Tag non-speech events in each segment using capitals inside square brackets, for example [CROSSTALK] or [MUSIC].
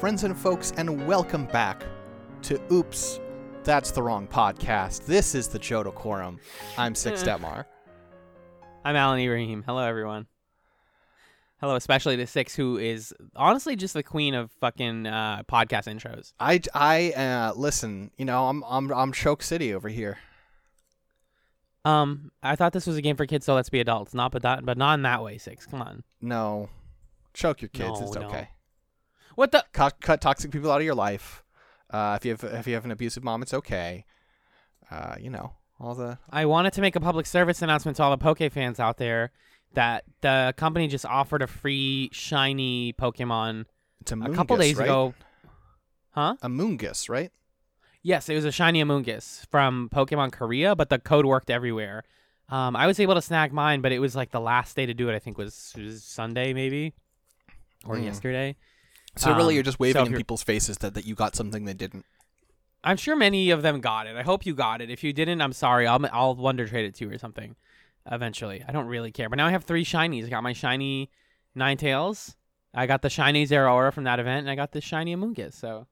Friends and folks, and welcome back to Oops, That's the Wrong Podcast. This is the Johto Quorum. I'm Six. [LAUGHS] Detmar. I'm Alan Ibrahim. Hello, everyone. Hello, especially to Six, who is honestly just the queen of fucking uh, podcast intros. I, I, uh, listen, you know, I'm, I'm, I'm Choke City over here. Um, I thought this was a game for kids, so let's be adults. Not, but that, but not in that way. Six, come on. No, choke your kids. No, it's no. okay. What the? Cut, cut toxic people out of your life. Uh, if you have, if you have an abusive mom, it's okay. Uh, you know, all the I wanted to make a public service announcement to all the Poke fans out there that the company just offered a free shiny Pokemon it's a, couple days right? ago. Huh? Amoonguss, right? Yes, it was a shiny Amoonguss from Pokemon Korea, but the code worked everywhere. Um, I was able to snag mine, but it was like the last day to do it. I think was, was Sunday, maybe, or Hmm. yesterday. So really, Um, you're just waving if in people's faces that, that you got something they didn't. I'm sure many of them got it. I hope you got it. If you didn't, I'm sorry. I'll I'll Wonder Trade it to you or something. Eventually, I don't really care. But now I have three shinies. I got my shiny Ninetales. I got the shiny Zeraora from that event, and I got the shiny Amoonguss. So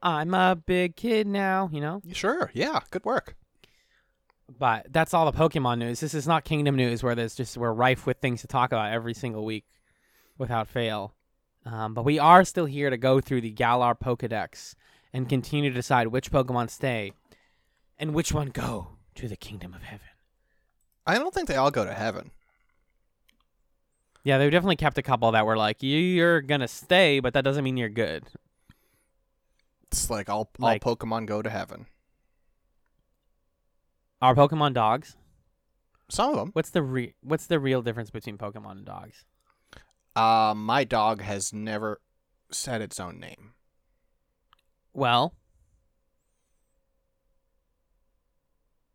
I'm a big kid now, you know. Sure, yeah, good work. But that's all the Pokemon news. This is not Kingdom news where there's just we're rife with things to talk about every single week without fail. Um, but we are still here to go through the Galar Pokedex and continue to decide which Pokemon stay and which one go to the Kingdom of Heaven. I don't think they all go to heaven. Yeah, they definitely kept a couple that were like, you're gonna stay, but that doesn't mean you're good. It's like all Like- all Pokemon go to heaven. Are Pokemon dogs? Some of them. What's the re- what's the real difference between Pokemon and dogs? Uh, my dog has never said its own name. Well,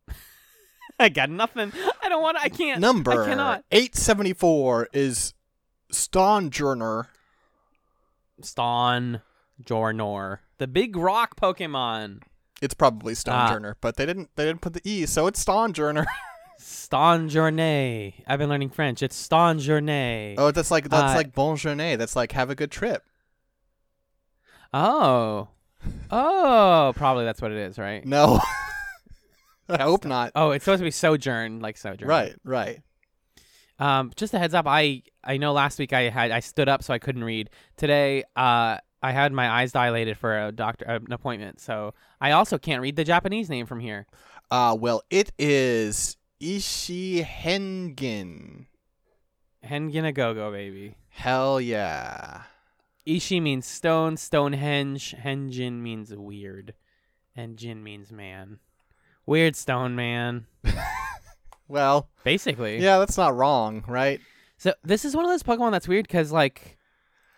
[LAUGHS] I got nothing. I don't want. I can't. Number I cannot. eight seventy four is Stonjourner. Ston Jornor, the big rock Pokemon. It's probably Ah. Stonjourner, but they didn't they didn't put the e, so it's Stonjourner. [LAUGHS] Ston Journey. I've been learning French. It's Ston Journey. oh, that's like that's Uh, like Bon Journée. That's like have a good trip. Oh. Oh, probably that's what it is, right? No, [LAUGHS] I hope not. Oh, it's supposed to be sojourn, like sojourn. Right, right. Um, just a heads up. I I know last week I had I stood up so I couldn't read. Today, uh, I had my eyes dilated for a doctor an appointment, so I also can't read the Japanese name from here. Uh, well, it is Ishihengen. Hengen Hengen a go go baby. Hell yeah. Ishi means stone, Stonehenge. Henjin means weird, and Jin means man. Weird stone man, [LAUGHS] Well, basically. yeah, that's not wrong, right? So this is one of those Pokemon that's weird because like,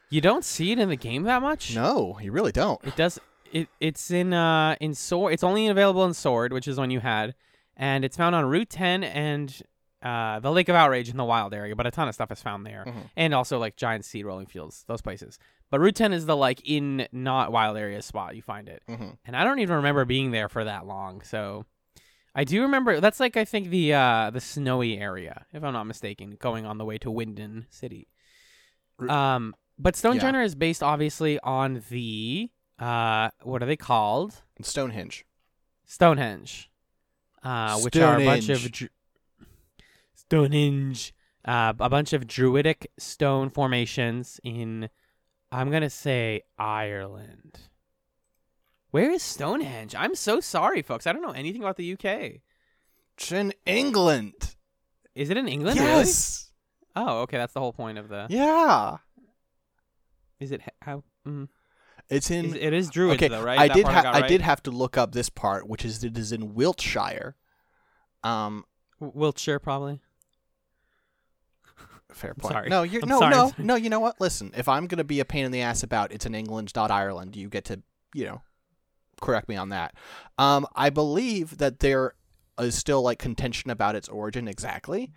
you don't see it in the game that much. No, you really don't. It does. It it's in uh in sword. It's only available in sword, which is one you had, and it's found on Route 10 and uh the Lake of Outrage in the wild area. But a ton of stuff is found there, Mhm. and also like giant seed rolling fields, those places. But Route 10 is the like in not wild area spot you find it, hmm and I don't even remember being there for that long. So I do remember that's like I think the uh the snowy area, if I'm not mistaken, going on the way to Wyndon City. Um, but Stone Yeah. Is based obviously on the uh what are they called? Stonehenge. Stonehenge, uh, which are a bunch of Stonehenge. dru- Stonehenge, uh, a bunch of druidic stone formations in, I'm gonna say Ireland. Where is Stonehenge? I'm so sorry, folks. I don't know anything about the UK. It's in England. Is it in England? really? yes. Oh, okay. That's the whole point of the. Yeah. Is it how? Mm, It's in. it is Druids okay, though, right? I That did. Ha- got I right? did have to look up this part, which is it is in Wiltshire. Um, Wiltshire, probably. [LAUGHS] fair point. sorry. No, you're I'm no, sorry, no, [LAUGHS] no. You know what? Listen, if I'm gonna be a pain in the ass about it's in England, not Ireland, you get to, you know, correct me on that. Um, I believe that there is still like contention about its origin exactly.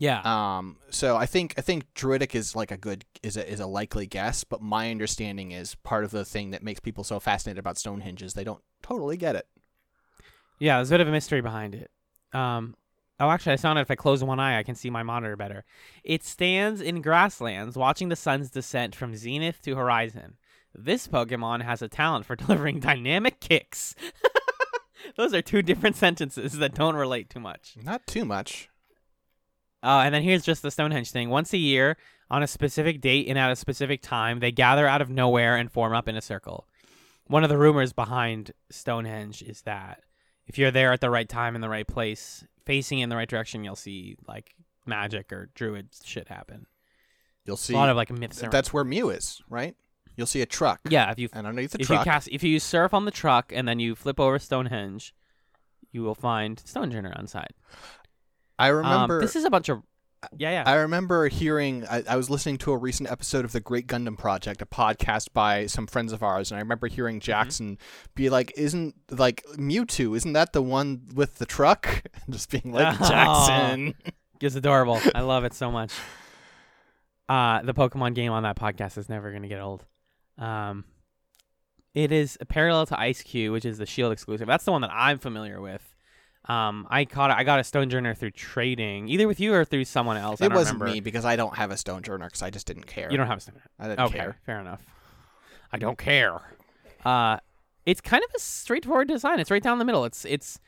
Yeah. Um, so I think I think Druidic is like a good is a is a likely guess, but my understanding is part of the thing that makes people so fascinated about Stonehenge is they don't totally get it. Yeah, there's a bit of a mystery behind it. Um, Oh, actually, I found out if I close one eye, I can see my monitor better. It stands in grasslands, watching the sun's descent from zenith to horizon. This Pokemon has a talent for [LAUGHS] delivering dynamic kicks. [LAUGHS] Those are two different sentences that don't relate too much. Not too much. Uh, and then here's just the Stonehenge thing. Once a year, on a specific date and at a specific time, they gather out of nowhere and form up in a circle. One of the rumors behind Stonehenge is that if you're there at the right time in the right place, facing in the right direction, you'll see like magic or druid shit happen. You'll see. a lot of like myths. around- that's where Mew is, right? You'll see a truck. yeah. If you And underneath the if truck, you cast if you surf on the truck and then you flip over Stonehenge, you will find Stonejourner on side. I Um, remember. this is a bunch of yeah yeah. I remember hearing. I, I was listening to a recent episode of the Great Gundam Project, a podcast by some friends of ours, and I remember hearing Mm-hmm. Jackson be like, "Isn't like Mewtwo? Isn't that the one with the truck?" [LAUGHS] Just being like, [LAUGHS] Oh. Jackson. It's adorable. I love it so much. Uh, the Pokemon game on that podcast is never going to get old. Um, it is a parallel to Eiscue, which is the Shield exclusive. That's the one that I'm familiar with. Um, I caught I got a Stonejourner through trading, either with you or through someone else. It wasn't remember. me because I don't have a Stonejourner because I just didn't care. You don't have a Stonejourner. I didn't Okay, care. fair enough. I don't care. Uh, it's kind of a straightforward design. It's right down the middle. It's it's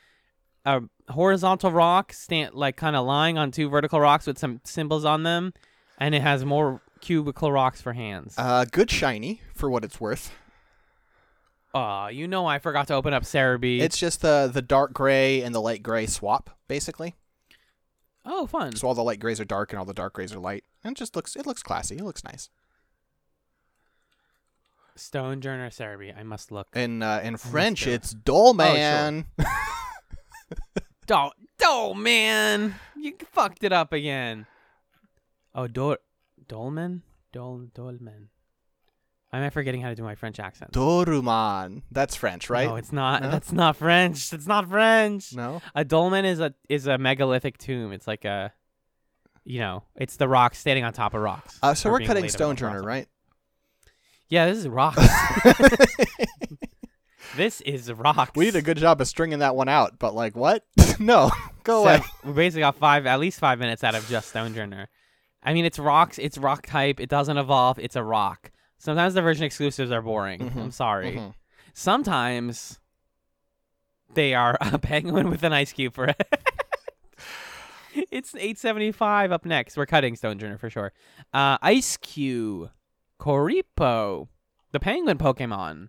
a horizontal rock, stand like kind of lying on two vertical rocks with some symbols on them, and it has more cubical rocks for hands. Uh, good shiny for what it's worth. Aw, you know I forgot to open up Serebii. It's just the the dark gray and the light gray swap, basically. oh fun. So all the light grays are dark and all the dark grays are light, and it just looks it looks classy. It looks nice. Stonejourner Serebii. I must look. In uh, in French, it's Dull Oh, sure. Man. [LAUGHS] [LAUGHS] Oh, oh man, you fucked it up again. Oh, Dol Dolman, Dol Dolman. Am I forgetting how to do my French accent? Doruman. That's French, right? No, it's not. No? That's not French. It's not French. no. A dolmen is a is a megalithic tomb. It's like a, you know, it's the rocks standing on top of rocks. Uh, so we're cutting above Stonejourner, right? Yeah, this is rocks. [LAUGHS] [LAUGHS] this is rocks. we did a good job of stringing that one out, but like what? [LAUGHS] no, go So, away. we basically got five, at least five minutes out of just Stonejourner. I mean, it's rocks. It's rock type. It doesn't evolve. It's a rock. Sometimes the version exclusives are boring. Mhm, I'm sorry. Mhm. Sometimes they are [LAUGHS] a penguin with an ice cube for it. [LAUGHS] it's 875 up next. We're cutting Stone Stonejourner for sure. Uh, Eiscue, Koripo, the penguin Pokemon.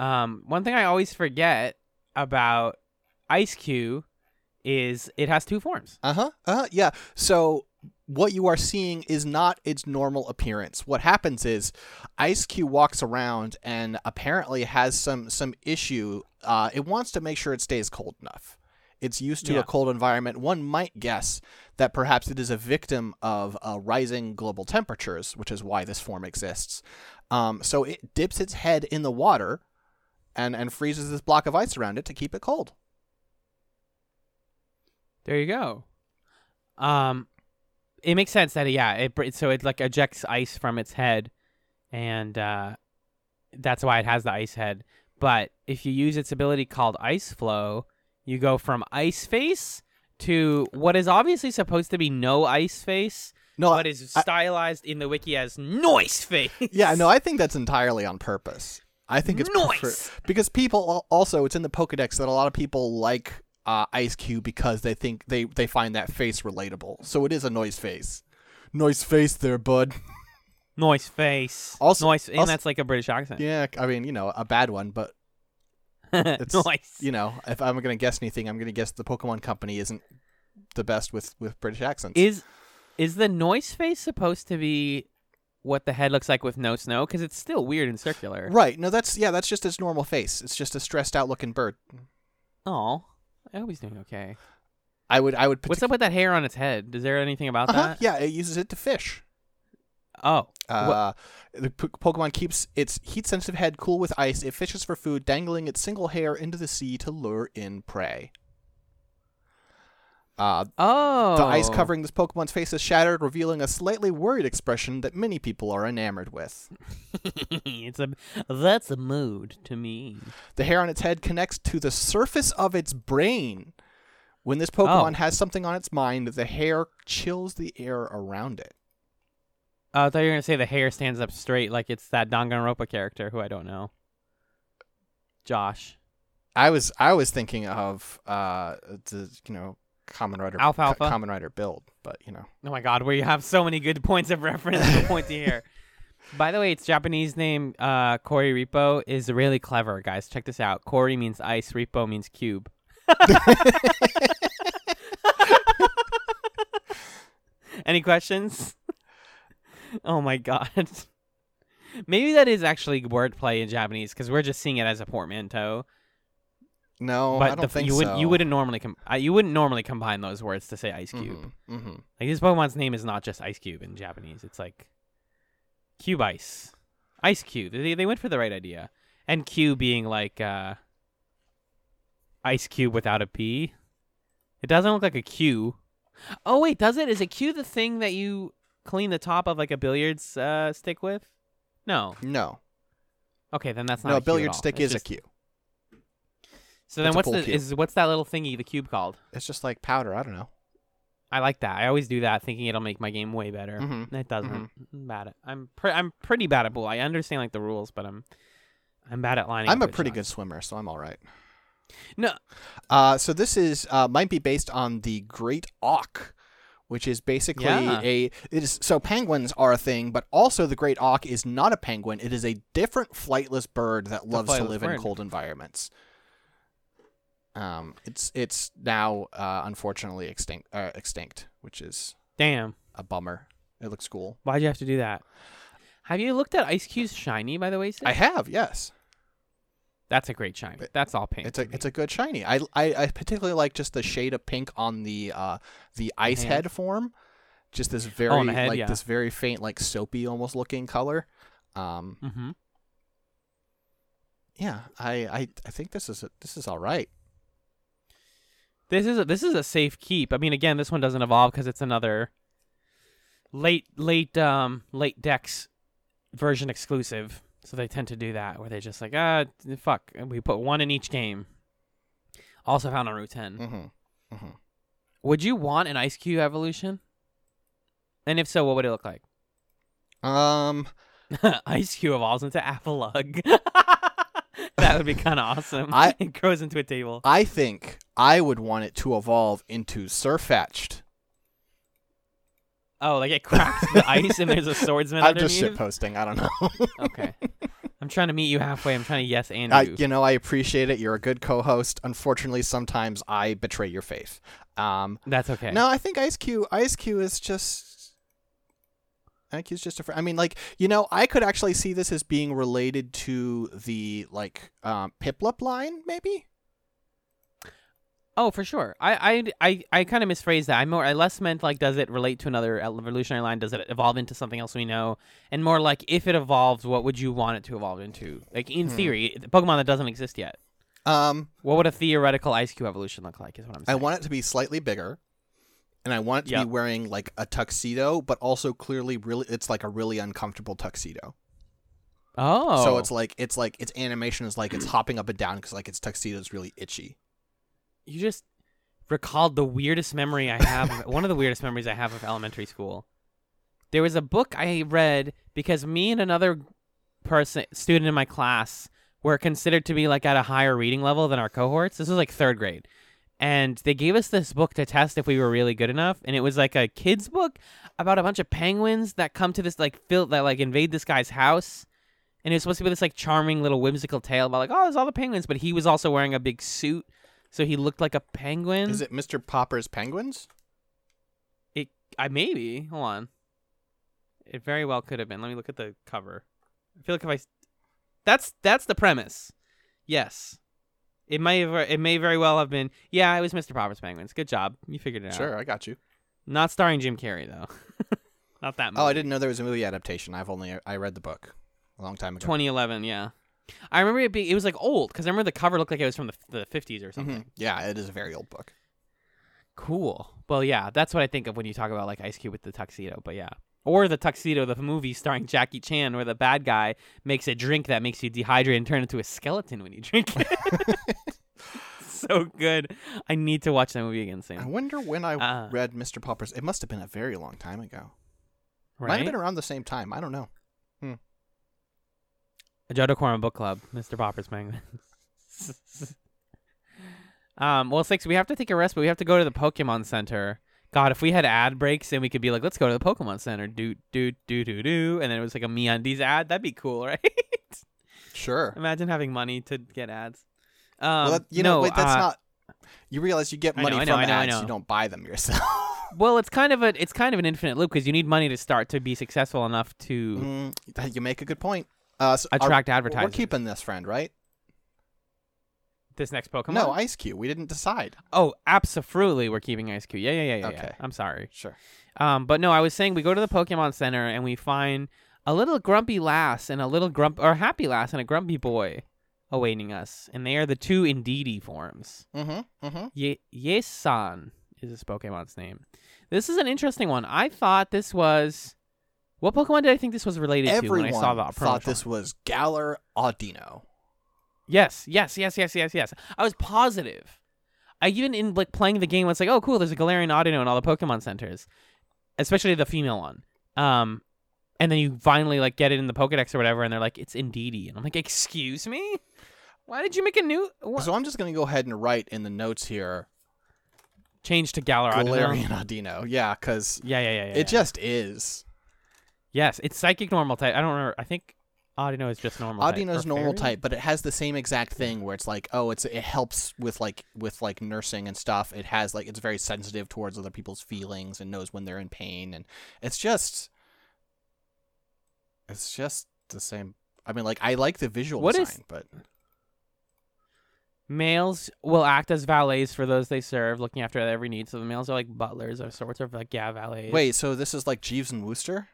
Um, one thing I always forget about Eiscue is it has two forms. Uh huh. Uh huh. Yeah. So what you are seeing is not its normal appearance. What happens is Eiscue walks around and apparently has some some issue. Uh, it wants to make sure it stays cold enough. It's used to Yeah. a cold environment. One might guess that perhaps it is a victim of uh, rising global temperatures, which is why this form exists. Um, so it dips its head in the water and, and freezes this block of ice around it to keep it cold. There you go. Um, it makes sense that yeah, it so it like ejects ice from its head, and uh, that's why it has the ice head. But if you use its ability called Ice Flow, you go from Ice Face to what is obviously supposed to be no Ice Face, No, but is I- stylized in the wiki as Noise Face. [LAUGHS] Yeah, no, I think that's entirely on purpose. I think it's Nice. prefer- because people also it's in the Pokedex that a lot of people like uh, Eiscue because they think they they find that face relatable. So it is a noise face. Noise face there, bud. [LAUGHS] Noise Face. Also- noise, and also- that's like a British accent. Yeah, I mean, you know, a bad one, but [LAUGHS] it's- noise. you know, if I'm going to guess anything, I'm going to guess the Pokemon company isn't the best with with British accents. Is is the noise face supposed to be what the head looks like with no snow? Because it's still weird and circular. right. No, that's yeah, that's just its normal face. It's just a stressed out looking bird. Oh, I hope he's doing okay. I would I would What's up with that hair on its head? Is there anything about uh-huh, that? Yeah, it uses it to fish. Oh, Uh, the Pokemon keeps its heat-sensitive head cool with ice. It fishes for food, dangling its single hair into the sea to lure in prey. Uh, oh. the ice covering this Pokemon's face is shattered, revealing a slightly worried expression that many people are enamored with. [LAUGHS] it's a that's a mood to me. The hair on its head connects to the surface of its brain, When this Pokemon has something on its mind, the hair chills the air around it. Oh, I thought you were gonna say the hair stands up straight, like it's that Danganronpa character who I don't know. Josh. I was I was thinking of uh the you know Kamen Rider Alfalfa? co- Kamen Rider build, but you know Oh my god, where you have so many good points of reference to point to here. [LAUGHS] By the way, its Japanese name, uh, Kori Repo, is really clever, guys. Check this out. Kori means ice, Repo means cube. [LAUGHS] Any questions? [LAUGHS] oh my god. Maybe that is actually wordplay in Japanese because we're just seeing it as a portmanteau. No, but I don't the, think you so. wouldn't you wouldn't normally com- you wouldn't normally combine those words to say ice cube. Mm-hmm. Like this Pokemon's name is not just Ice Cube in Japanese. It's like Cube Ice, Ice Cube. They they went for the right idea, and Q being like uh, Ice Cube without a P. It doesn't look like a Q. Oh wait, does it? Is a Q the thing that you clean the top of like a billiards uh, stick with? No. No, Okay, then that's not no, a Q billiard stick It's is just- a cue. So then it's what's the cube. is what's that little thingy the cube called? It's just like powder. I don't know. I like that. I always do that, thinking it'll make my game way better. Mhm. It doesn't. Mhm. I'm bad at. I'm pre- I'm pretty bad at pool. I understand like the rules, but I'm I'm bad at lining. I'm a pretty shots. good swimmer, so I'm all right. No, Uh, so this is uh, might be based on the Great Auk, which is basically Yeah. a it is so penguins are a thing, but also the Great Auk is not a penguin. It is a different flightless bird that loves to live bird. in cold environments. Um, it's it's now uh, unfortunately extinct uh, extinct, which is damn. a bummer. It looks cool. Why'd you have to do that? Have you looked at Eiscue's shiny? By the way, Sid? I have yes. that's a great shiny. That's all pink. It's a it's a good shiny. I, I, I particularly like just the shade of pink on the uh the ice hand. head form. Just this very the head, like yeah. this very faint like soapy almost looking color. Um Mhm. yeah, I, I I think this is this is all right. This is a, this is a safe keep. I mean, again, this one doesn't evolve because it's another late late um late Dex version exclusive. So they tend to do that where they just like ah fuck we put one in each game. Also found on Route 10. Mm-hmm. Would you want an Eiscue evolution? And if so, what would it look like? Um [LAUGHS] Eiscue evolves into Apolug. [LAUGHS] [LAUGHS] that would be kind of awesome. I- [LAUGHS] it grows into a table. I think I would want it to evolve into Sirfetch'd. Oh, like it cracks the [LAUGHS] ice and there's a swordsman I'm just underneath. shit posting. I don't know. Okay. I'm trying to meet you halfway. I'm trying to yes and you. you know, I appreciate it. You're a good co-host. Unfortunately, sometimes I betray your faith. Um, That's okay. No, I think Eiscue. Ice Cube is just. Eiscue's just a friend. I mean, like you know, I could actually see this as being related to the like um, Piplup line, maybe. Oh, for sure. I I I, I kind of misphrased that. I more I less meant like does it relate to another evolutionary line? Does it evolve into something else we know? And more like if it evolves, what would you want it to evolve into? Like in Hmm. theory, the Pokemon that doesn't exist yet. Um, What would a theoretical Eiscue evolution look like? Is what I'm I want it to be slightly bigger, and I want it to Yep. be wearing like a tuxedo, but also clearly really, it's like a really uncomfortable tuxedo. Oh, So it's oh. like it's like its animation is like it's [CLEARS THROAT] hopping up and down because like its tuxedo is really itchy. you just recalled the weirdest memory I have. of, one of the weirdest memories I have of elementary school. There was a book I read because me and another person, student in my class, were considered to be like at a higher reading level than our cohorts. This was like third grade. And they gave us this book to test if we were really good enough. And it was like a kid's book about a bunch of penguins that come to this like fill that like invade this guy's house. And it was supposed to be this like charming little whimsical tale about like, oh, there's all the penguins, but he was also wearing a big suit. So he looked like a penguin. Is it Mr. Popper's Penguins? It I maybe hold on. It very well could have been. Let me look at the cover. I feel like if i that's that's the premise. Yes, it may have. It may very well have been. Yeah, it was Mr. Popper's Penguins. Good job. You figured it out. Sure, I got you. Not starring Jim Carrey though. [LAUGHS] Not that. Movie. Oh, I didn't know there was a movie adaptation. I've only I read the book a long time ago. 2011. Yeah, I remember it being. It was like old because I remember the cover looked like it was from the the 50s or something. Mhm. Yeah, it is a very old book. Cool. Well, yeah, that's what I think of when you talk about like Eiscue with the tuxedo. But yeah, or the tuxedo, the movie starring Jackie Chan, where the bad guy makes a drink that makes you dehydrate and turn into a skeleton when you drink it. [LAUGHS] so good. I need to watch that movie again soon. I wonder when I Uh. read Mr. Popper's. It must have been a very long time ago. Right? Might have been around the same time. I don't know. Hmm. A Johto Quorum Book Club, Mr. Popper's Penguins. [LAUGHS] um, well, six. We have to take a rest, but we have to go to the Pokemon Center. God, if we had ad breaks and we could be like, let's go to the Pokemon Center, do do do do do, and then it was like a MeUndies ad, that'd be cool, [LAUGHS] right? Sure. Imagine having money to get ads. Um, well, that, you know, no, wait, that's uh, not. You realize you get money know, from know, know, ads. know. You don't buy them yourself. Well, it's [LAUGHS] kind of a it's kind of an infinite loop because you need money to start to be successful enough to Mm, you make a good point. Uh, so are- attract we're keeping this friend, right? this next Pokemon. No, Eiscue. We didn't decide. oh, absolutely, we're keeping Eiscue. Yeah, yeah, yeah, yeah. yeah. Okay. I'm sorry. Sure. Um, but no, I was saying we go to the Pokemon Center and we find a little grumpy lass and a little grump or happy lass and a grumpy boy awaiting us, and they are the two Indeedee forms. Mm-hmm. Mm-hmm. Ye- Yesan is this Pokemon's name. This is an interesting one. I thought this was what Pokemon did I think this was related to when I saw the thought this was Galar Audino. Yes, yes, yes, yes, yes, yes. I was positive. I even in like playing the game was like, oh cool, there's a Galarian Audino in all the Pokemon centers, especially the female one. Um, and then you finally like get it in the Pokedex or whatever, and they're like, it's Indeedee, and I'm like, excuse me, why did you make a new what? So I'm just gonna go ahead and write in the notes here change to Galar Audino? Galarian Audino. Yeah, because Yeah, yeah, yeah, yeah. it yeah. just is. yes, it's psychic normal type. I don't remember. I think Audino is just normal. type. Audino's Or normal fairy? type, but it has the same exact thing where it's like, oh, it's it helps with like with like nursing and stuff. It has like it's very sensitive towards other people's feelings and knows when they're in pain, and it's just, it's just the same. I mean, like I like the visual What is- design, but Males will act as valets for those they serve, looking after every need. So the males are like butlers or sorts of like yeah valets. wait, so this is like Jeeves and Wooster?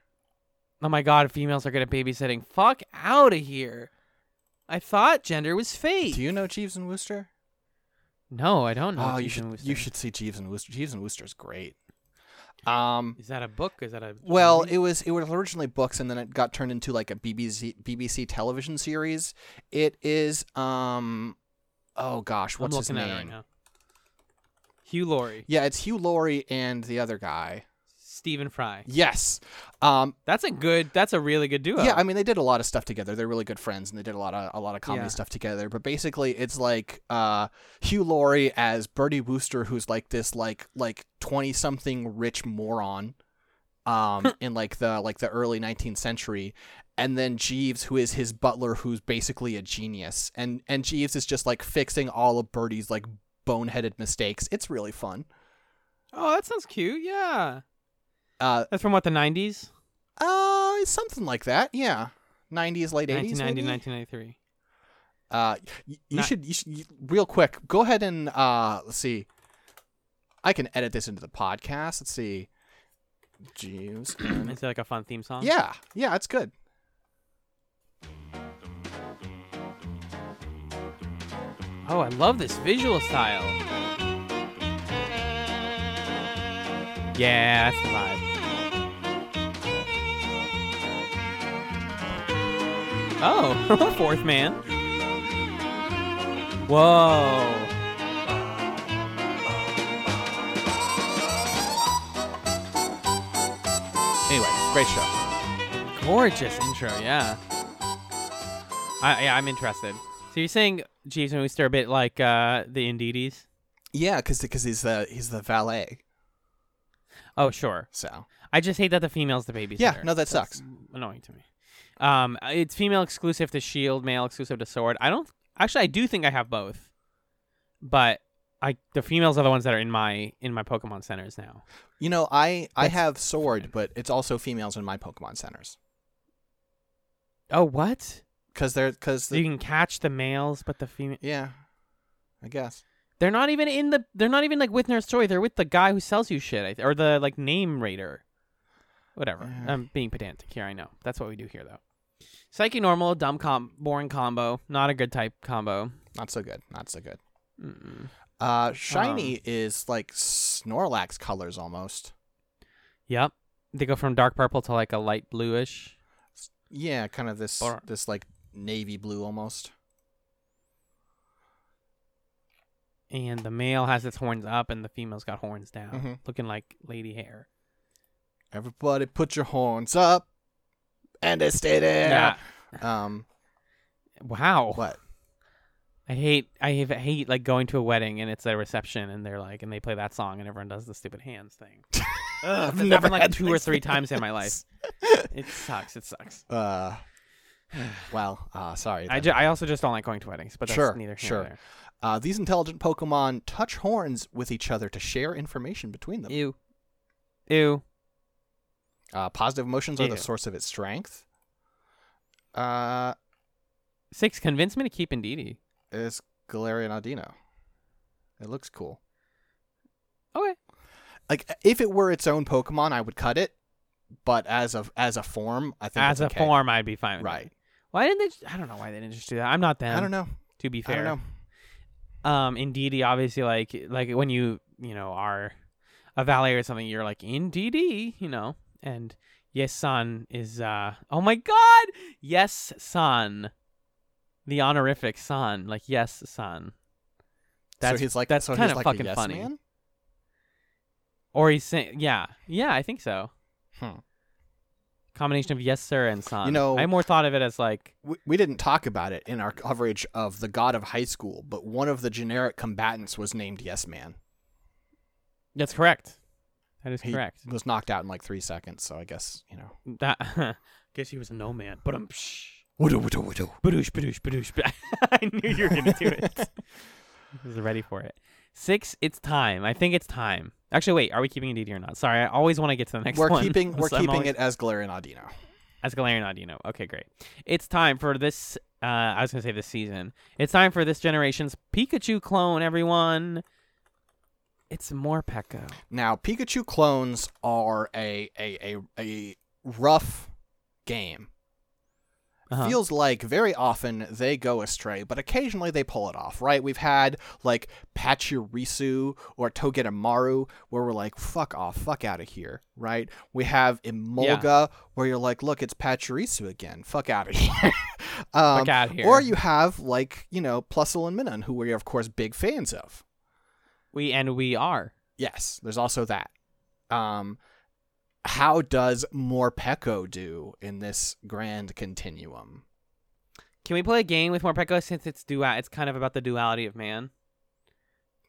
Oh my god, females are good at babysitting. Fuck out of here. I thought gender was fate. Do you know Jeeves and Wooster? no, I don't know. Oh, you should and Wooster. you should see Jeeves and Wooster. Jeeves and Wooster's great. Um, Is that a book? Is that a Well, movie? it was it was originally books, and then it got turned into like a BBC BBC television series. It is um, oh gosh, what's his name? at it right now. Hugh Laurie, Yeah, it's Hugh Laurie and the other guy. Stephen Fry. Yes, um, That's a good. That's a really good duo. yeah. I mean, they did a lot of stuff together. They're really good friends, and they did a lot of a lot of comedy Yeah. stuff together. But basically, it's like uh, Hugh Laurie as Bertie Wooster, who's like this like like twenty something rich moron, um, [LAUGHS] in like the like the early nineteenth century, and then Jeeves, who is his butler, who's basically a genius, and and Jeeves is just like fixing all of Bertie's like boneheaded mistakes. It's really fun. Oh, that sounds cute. Yeah. Uh, That's from what the 90s, uh, something like that. Yeah, nineties, late eighties, 1990, 1993. Uh, you Not- should you should you, real quick go ahead and uh let's see. I can edit this into the podcast. Let's see. Jeeves. [CLEARS THROAT] and- Is it like a fun theme song? yeah, yeah, it's good. Oh, I love this visual style. Yeah, that's the vibe. Oh, [LAUGHS] fourth man. Whoa. Anyway, great show. Gorgeous intro, yeah. I yeah, I'm interested. So you're saying Jeeves and Wooster are a bit like uh, the Indeedees? Yeah, because because he's the he's the valet. Oh, sure. So I just hate that the female's the babysitter. Yeah, no, that That's sucks. Annoying to me. Um, it's female exclusive to Shield, male exclusive to Sword. I don't actually. I do think I have both, but I the females are the ones that are in my in my Pokemon centers now. you know, I I That's have sword, fine. but it's also females in my Pokemon centers Oh, what? because they're because So you can catch the males, but the female. yeah, I guess. They're not even in the. They're not even like with Nurse Joy. They're with the guy who sells you shit, or the like name raider. Whatever. Yeah. I'm being pedantic here. I know. That's what we do here, though. Psyche normal, dumb com, boring combo. Not a good type combo. Not so good. Not so good. Mm-mm. Uh, shiny is like Snorlax colors almost. Yep. They go from dark purple to like a light bluish. Yeah, kind of this Or- this like navy blue almost. And the male has its horns up, and the female's got horns down, Mhm. looking like lady hair. Everybody, put your horns up, and they stay there. Yeah. Um, Wow. what? I hate I hate, like going to a wedding and it's a reception and they're like and they play that song and everyone does the stupid hands thing. [LAUGHS] Ugh, I've never happened like two or three times in my life. [LAUGHS] It sucks. It sucks. Uh, well, uh, sorry. I, ju- I also just don't like going to weddings, but that's Sure, neither here sure. nor there. Uh, these intelligent Pokemon touch horns with each other to share information between them. Ew. Ew. Uh, positive emotions are the source of its strength. Uh, Six, convince me to keep Indeedee. is Galarian Audino. It looks cool. Okay. Like if it were its own Pokemon, I would cut it. But as a as a form, I think As a okay. form, I'd be fine with right? it. Why didn't they? Just, I don't know why they didn't just do that. I'm not them. I don't know. To be fair, I don't know. um, Indeedee, obviously, like like when you you know are a valet or something, you're like Indeedee, you know, and yes, son is uh oh my god, yes, son, the honorific son, like yes, son. That's so he's like that's so kind of like fucking a yes funny. man. Or he's saying, yeah, yeah, I think so. Hmm. Combination of yes, sir, and son. You know- I more thought of it as like We, we didn't talk about it in our coverage of the God of High School, but one of the generic combatants was named Yes Man. that's correct. That is He correct. was knocked out in like three seconds, so I guess you know. That [LAUGHS] guess he was a no man. But um. Wudu, wudu, wudu. Badoosh, badoosh, badoosh. [LAUGHS] I knew you were going to do it. [LAUGHS] I was ready for it. Six, it's time. I think it's time. Actually, wait, are we keeping it DD or not? Sorry, I always want to get to the next We're one. keeping [LAUGHS] we're so keeping always- it as Galarian Audino. as Galarian Audino. Okay, great. It's time for this. Uh, I was going to say this season. It's time for this generation's Pikachu clone, everyone. It's more Morpeko. Now, Pikachu clones are a a a, a rough game. Uh-huh. Feels like very often they go astray, but occasionally they pull it off, right? We've had like Pachirisu or Togedemaru where we're like, fuck off, fuck out of here, right? We have Emolga where you're like, look, it's Pachirisu again, fuck out of [LAUGHS] here. um, Fuck out here. Or you have like, you know, Plusle and Minun, who we're of course big fans of. we and we are. Yes, there's also that. Um, how does Morpeko do in this grand continuum? Can we play a game with Morpeko since it's dual? It's kind of about the duality of man.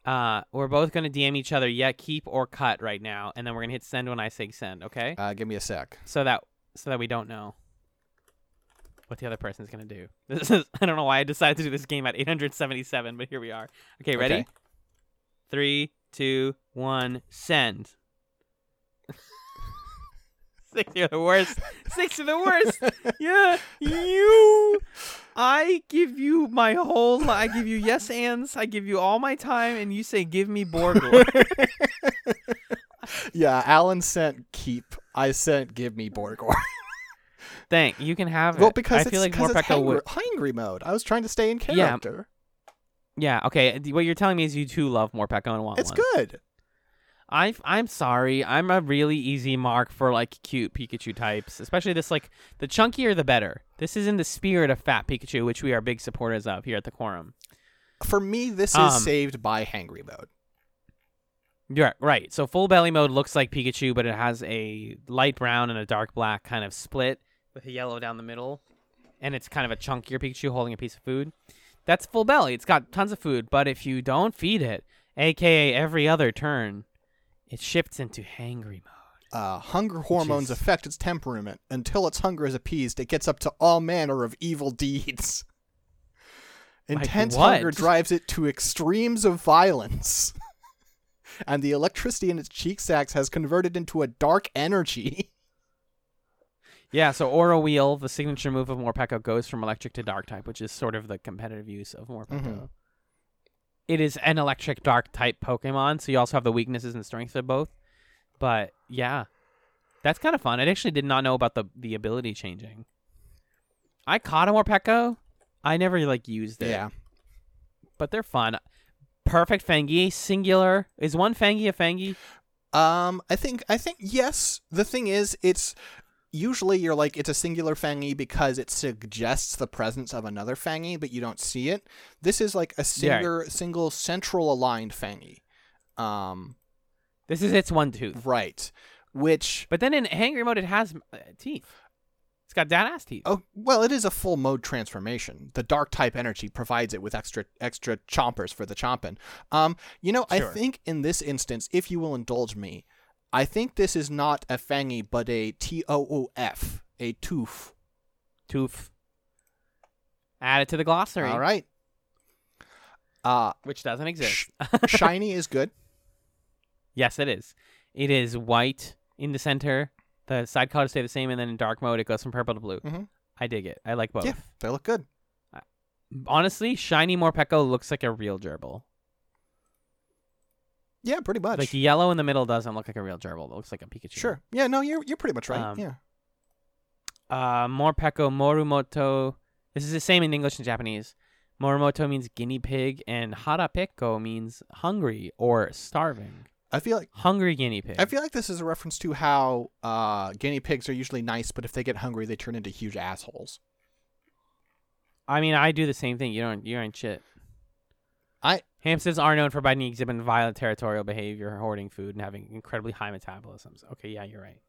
Uh, we're both gonna DM each other. Yeah, keep or cut right now, and then we're gonna hit send when I say send. Okay, Uh, give me a sec. so that so that we don't know what the other person's gonna do. [LAUGHS] This is I don't know why I decided to do this game at 877, but here we are. Okay, ready? Okay. Three, two, one, send. Six, you're the worst. Six you're the worst. [LAUGHS] Yeah, you. I give you my whole. li- I give you yes ands. I give you all my time, and you say give me Borgor. [LAUGHS] Yeah, Alan sent keep. I sent give me Borgor. [LAUGHS] Thank you can have it. well, because I it's, feel like Morpeko hangry, would. hangry mode. I was trying to stay in character. Yeah. Yeah, Okay. What you're telling me is you too love Morpeko and want it's one. good. For like cute Pikachu types, especially this like the chunkier the better. This is in the spirit of Fat Pikachu, which we are big supporters of here at the Quorum. For me, this Um, is saved by hangry mode. Yeah, right. So full belly mode looks like Pikachu, but it has a light brown and a dark black kind of split with a yellow down the middle, and it's kind of a chunkier Pikachu holding a piece of food. That's full belly. It's got tons of food, but if you don't feed it, aka every other turn, it shifts into hangry mode. Uh, hunger hormones affect its temperament. Until its hunger is appeased, it gets up to all manner of evil deeds. [LAUGHS] Intense what? hunger drives it to extremes of violence. [LAUGHS] and the electricity in its cheek sacs has converted into a dark energy. Yeah, so Aura Wheel, the signature move of Morpeko, goes from electric to dark type, which is sort of the competitive use of Morpeko. Mhm. It is an electric dark type Pokemon, so you also have the weaknesses and strengths of both. But yeah, that's kind of fun. I actually did not know about the the ability changing. I caught a Morpeko. I never like used it, yeah. but they're fun. Perfect Fangi, singular. Is one Fangi a Fangi? Um, I think I think yes. The thing is, it's usually you're like it's a singular fangy because it suggests the presence of another fangy, but you don't see it. This is like a single single central aligned fangy. Um, This is its one tooth. right. Which But then in hangry mode, it has uh, teeth. It's got dad ass teeth. oh well, it is a full mode transformation. The dark type energy provides it with extra extra chompers for the chomping. Um, you know, I think in this instance, if you will indulge me, I think this is not a fangy but a T O O F, a tooth. Tooth. Add it to the glossary, All right. Uh, which doesn't exist. [LAUGHS] shiny is good. yes, it is. It is white in the center. The side colors stay the same, and then in dark mode, it goes from purple to blue. Mhm. I dig it. I like both. Yeah, they look good. Honestly, shiny Morpeko looks like a real gerbil. Yeah, pretty much. Like the yellow in the middle doesn't look like a real gerbil. It looks like a Pikachu. sure. Yeah, no, you're you're pretty much right. Um, yeah. Uh, Morpeko Morumoto. This is the same in English and Japanese. Morumoto means guinea pig, and Harapeko means hungry or starving. I feel like Hungry guinea pig. I feel like this is a reference to how uh, guinea pigs are usually nice, but if they get hungry, they turn into huge assholes. I mean, I do the same thing. You don't. You ain't shit. I- hamsters are known for by exhibiting violent territorial behavior, hoarding food, and having incredibly high metabolisms. Okay, yeah, you're right.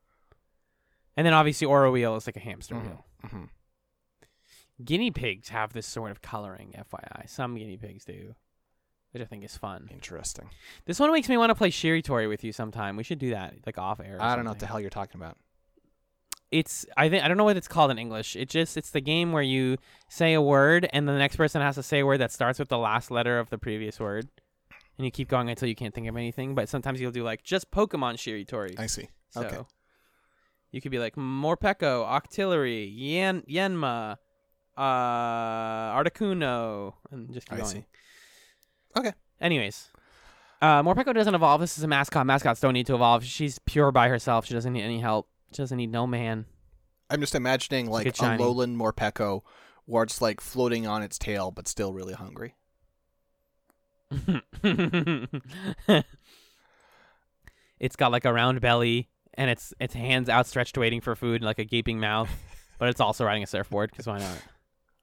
And then obviously, Aura Wheel is like a hamster Mhm, wheel. mhm. Guinea pigs have this sort of coloring, FYI. Some guinea pigs do, which I think is fun. Interesting. This one makes me want to play Shiritori with you sometime. We should do that, like off air. I don't know what the hell you're talking about. It's I think I don't know what it's called in English. It just it's the game where you say a word and the next person has to say a word that starts with the last letter of the previous word, and you keep going until you can't think of anything. But sometimes you'll do like just Pokemon Shiritori. I see. so okay. you could be like Morpeko, Octillery, Yen Yanma, uh, Articuno, and just keep I going. see. Okay. Anyways, uh, Morpeko doesn't evolve. This is a mascot. Mascots don't need to evolve. She's pure by herself. She doesn't need any help. She doesn't need no man. I'm just imagining like a shiny. lowland Morpeko where it's like floating on its tail but still really hungry. [LAUGHS] it's got like a round belly and its its hands outstretched waiting for food, and like a gaping mouth. [LAUGHS] but it's also riding a surfboard because why not?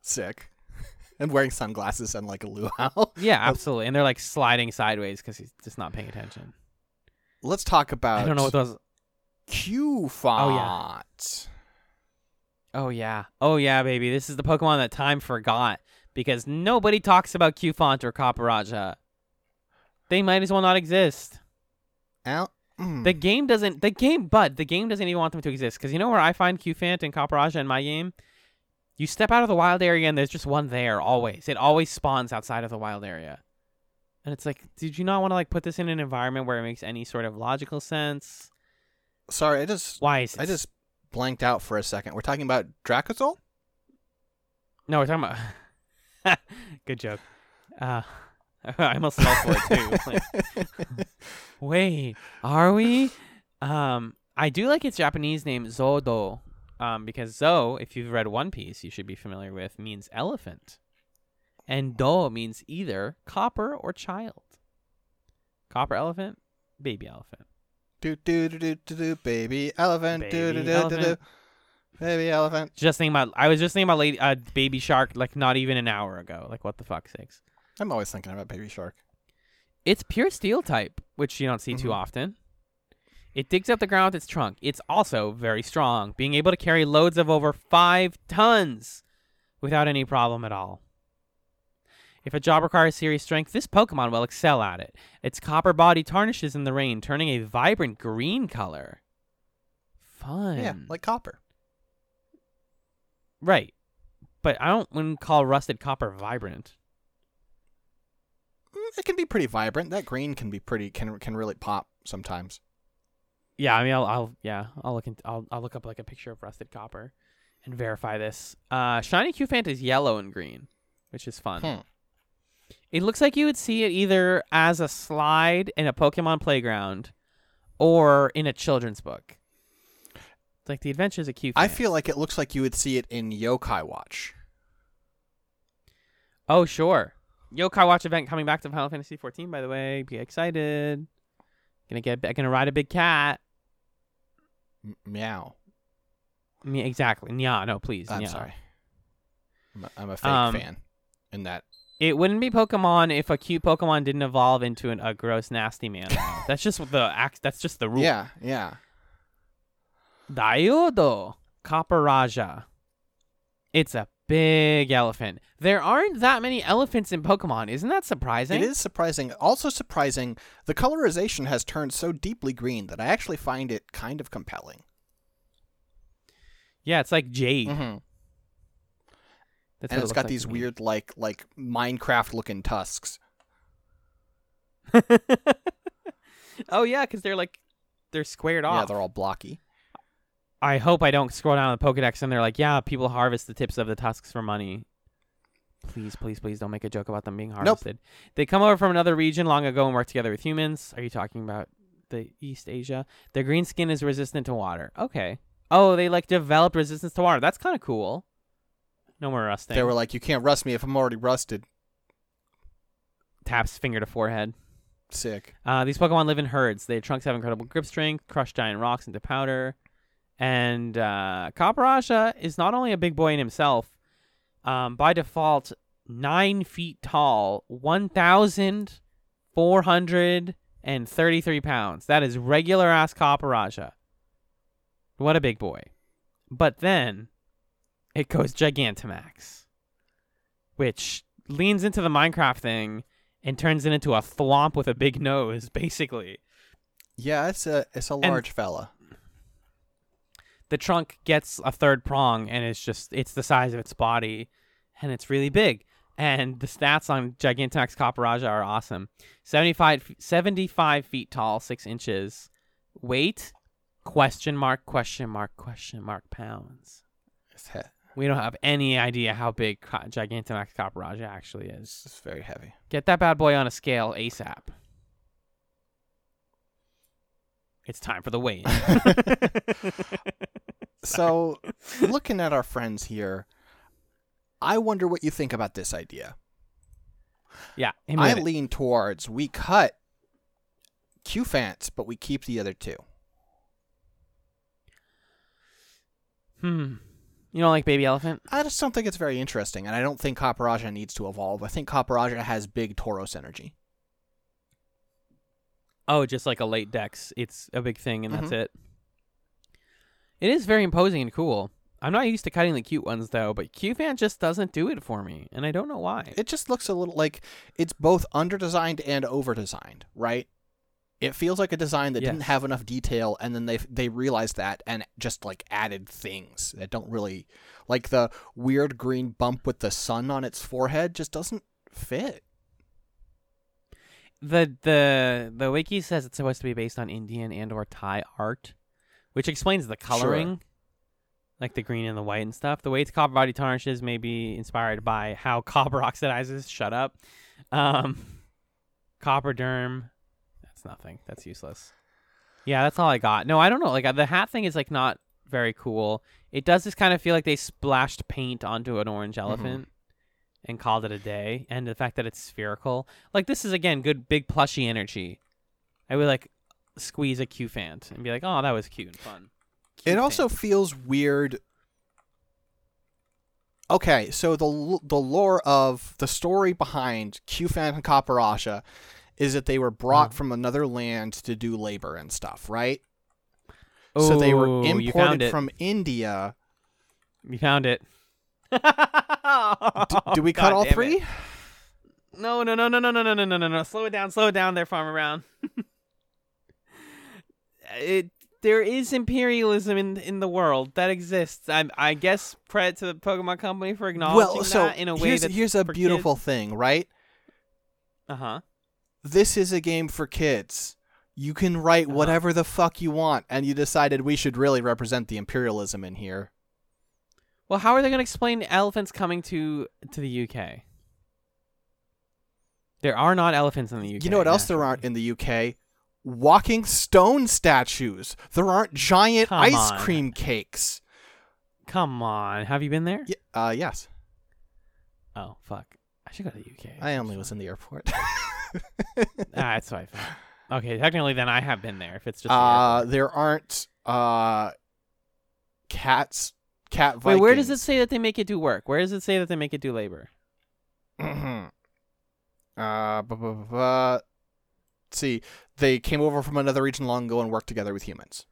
Sick. [LAUGHS] and wearing sunglasses and like a luau. Yeah, absolutely. And they're like sliding sideways because he's just not paying attention. Let's talk about I don't know what those. Q Oh, font. Oh yeah, oh yeah, baby. This is the Pokemon that time forgot because nobody talks about Cufant or Copperajah. They might as well not exist. Mm. The [CLEARS THROAT] game doesn't. The game, but the game doesn't even want them to exist because you know where I find Cufant and Copperajah in my game. You step out of the wild area and there's just one there always. It always spawns outside of the wild area, and it's like, did you not want to like put this in an environment where it makes any sort of logical sense? Sorry, I just Why is I just blanked out for a second. We're talking about Dracozolt? no? We're talking about. [LAUGHS] Good joke. Uh, [LAUGHS] I almost fell for it too. [LAUGHS] Like, Wait, are we? Um, I do like its Japanese name Zodo, um, because Zo, if you've read One Piece, you should be familiar with, means elephant, and Do means either copper or child. Copper elephant, baby elephant. Do do do do do do baby elephant do do Baby do do do elephant. baby elephant. Just thinking about, I was just thinking about lady, uh, baby shark, like not even an hour ago. Like what the fuck sakes. I'm always thinking about baby shark. It's pure steel type, which you don't see too Mhm. often. It digs up the ground with its trunk. It's also very strong, being able to carry loads of over five tons without any problem at all. If a job requires serious strength, this Pokemon will excel at it. Its copper body tarnishes in the rain, turning a vibrant green color. Fun. Yeah, like copper. right. But I don't wouldn't call rusted copper vibrant. Mm, It can be pretty vibrant. That green can be pretty can can really pop sometimes. Yeah, I mean, I'll, I'll yeah, I'll look, I'll, I'll look up like a picture of rusted copper, and verify this. Uh, shiny Cufant is yellow and green, which is fun. Hmm. It looks like you would see it either as a slide in a Pokemon playground, or in a children's book. It's like the Adventures of Cufant. I feel like it looks like you would see it in Yokai Watch. Oh sure, Yokai Watch event coming back to Final Fantasy 14. By the way, be excited. Gonna get, gonna ride a big cat. M- meow. Me exactly. Yeah, no, please. I'm yeah. sorry. I'm a, I'm a fake Um, fan in that. It wouldn't be Pokemon if a cute Pokemon didn't evolve into an, a gross, nasty man. [LAUGHS] that's just the act. That's just the rule. Yeah, yeah. Diodo Copperajah. It's a big elephant. There aren't that many elephants in Pokemon. Isn't that surprising? It is surprising. Also surprising, the colorization has turned so deeply green that I actually find it kind of compelling. Yeah, it's like jade. Mm-hmm. That's And it's got like these me. weird, like like Minecraft looking tusks. [LAUGHS] oh yeah, because they're like they're squared off. Yeah, they're all blocky. I hope I don't scroll down the Pokedex and they're like, yeah, people harvest the tips of the tusks for money. Please, please, please don't make a joke about them being harvested. Nope. They come over from another region long ago and work together with humans. Are you talking about the East Asia? Their green skin is resistant to water. Okay. Oh, they like developed resistance to water. That's kind of cool. No more rusting. They were like, "You can't rust me if I'm already rusted." Taps finger to forehead. Sick. Uh, these Pokemon live in herds. Their trunks have incredible grip strength, crush giant rocks into powder. And uh, is not only a big boy in himself, um, by default, nine feet tall, 1,433 pounds. That is regular ass Copperajah. What a big boy. But then it goes Gigantamax, which leans into the Minecraft thing and turns it into a thwomp with a big nose, basically. Yeah, it's a it's a large fella. The trunk gets a third prong and it's just it's the size of its body and it's really big. And the stats on Gigantamax Copperajah are awesome. 75, 75 feet tall, 6 inches. Weight, question mark, question mark, question mark pounds. It's, he- We don't have any idea how big Ca- Gigantamax Copperajah actually is. it's very heavy. Get that bad boy on a scale ASAP. It's time for the weigh [LAUGHS] [LAUGHS] So, looking at our friends here, I wonder what you think about this idea. yeah, I it. lean towards we cut Cufants, but we keep the other two. Hmm. You don't like baby elephant? I just don't think it's very interesting, and I don't think Copperajah needs to evolve. I think Copperajah has big Tauros energy. Oh, just like a late dex. It's a big thing, and that's Mhm. it. It is very imposing and cool. I'm not used to cutting the cute ones though, but Cufant just doesn't do it for me, and I don't know why. It just looks a little like it's both underdesigned and overdesigned, right? It feels like a design that didn't have enough detail, and then they they realized that and just like added things that don't really like the weird green bump with the sun on its forehead just doesn't fit. the the the wiki says it's supposed to be based on Indian and or Thai art, which explains the coloring, like the green and the white and stuff. The way its copper body tarnishes may be inspired by how [LAUGHS] copper oxidizes. Shut up. Um, copper derm. That's nothing. That's useless. Yeah, that's all I got. No, I don't know. Like uh, the hat thing is like not very cool. It does just kind of feel like they splashed paint onto an orange elephant and called it a day. And the fact that it's spherical, like this is again good big plushy energy. I would like squeeze a Cufant and be like, oh, that was cute and fun. It also feels weird. Okay, so the the lore of the story behind Cufant and Copperajah is that they were brought Uh-huh. from another land to do labor and stuff, right? so they were you imported from India. You found it. D- do we [LAUGHS] cut God all it. three? No, no, no, no, no, no, no, no, no, no, no. Slow it down, slow it down there, Farmer Brown. [LAUGHS] it there is imperialism in in the world that exists. I I guess credit to the Pokemon Company for acknowledging Well, so that in a way here's, that's here's a beautiful thing, right? Uh huh. This is a game for kids. You can write Uh-huh. whatever the fuck you want, and you decided we should really represent the imperialism in here. Well, how are they going to explain elephants coming to to the UK? There are not elephants in the UK. You know what else there aren't in the UK? Walking stone statues. There aren't giant Come ice on. cream cakes. Come on, have you been there? Y- uh, yes. Oh fuck, I should go to the UK. I only was in the airport. [LAUGHS] ah, that's what I thought. Okay, technically, then I have been there. If it's just uh, there aren't uh, cats, cat Wait, where does it say that they make it do work? Where does it say that they make it do labor? Mhm. uh, bu- bu- bu- bu- let's see, they came over from another region long ago and worked together with humans.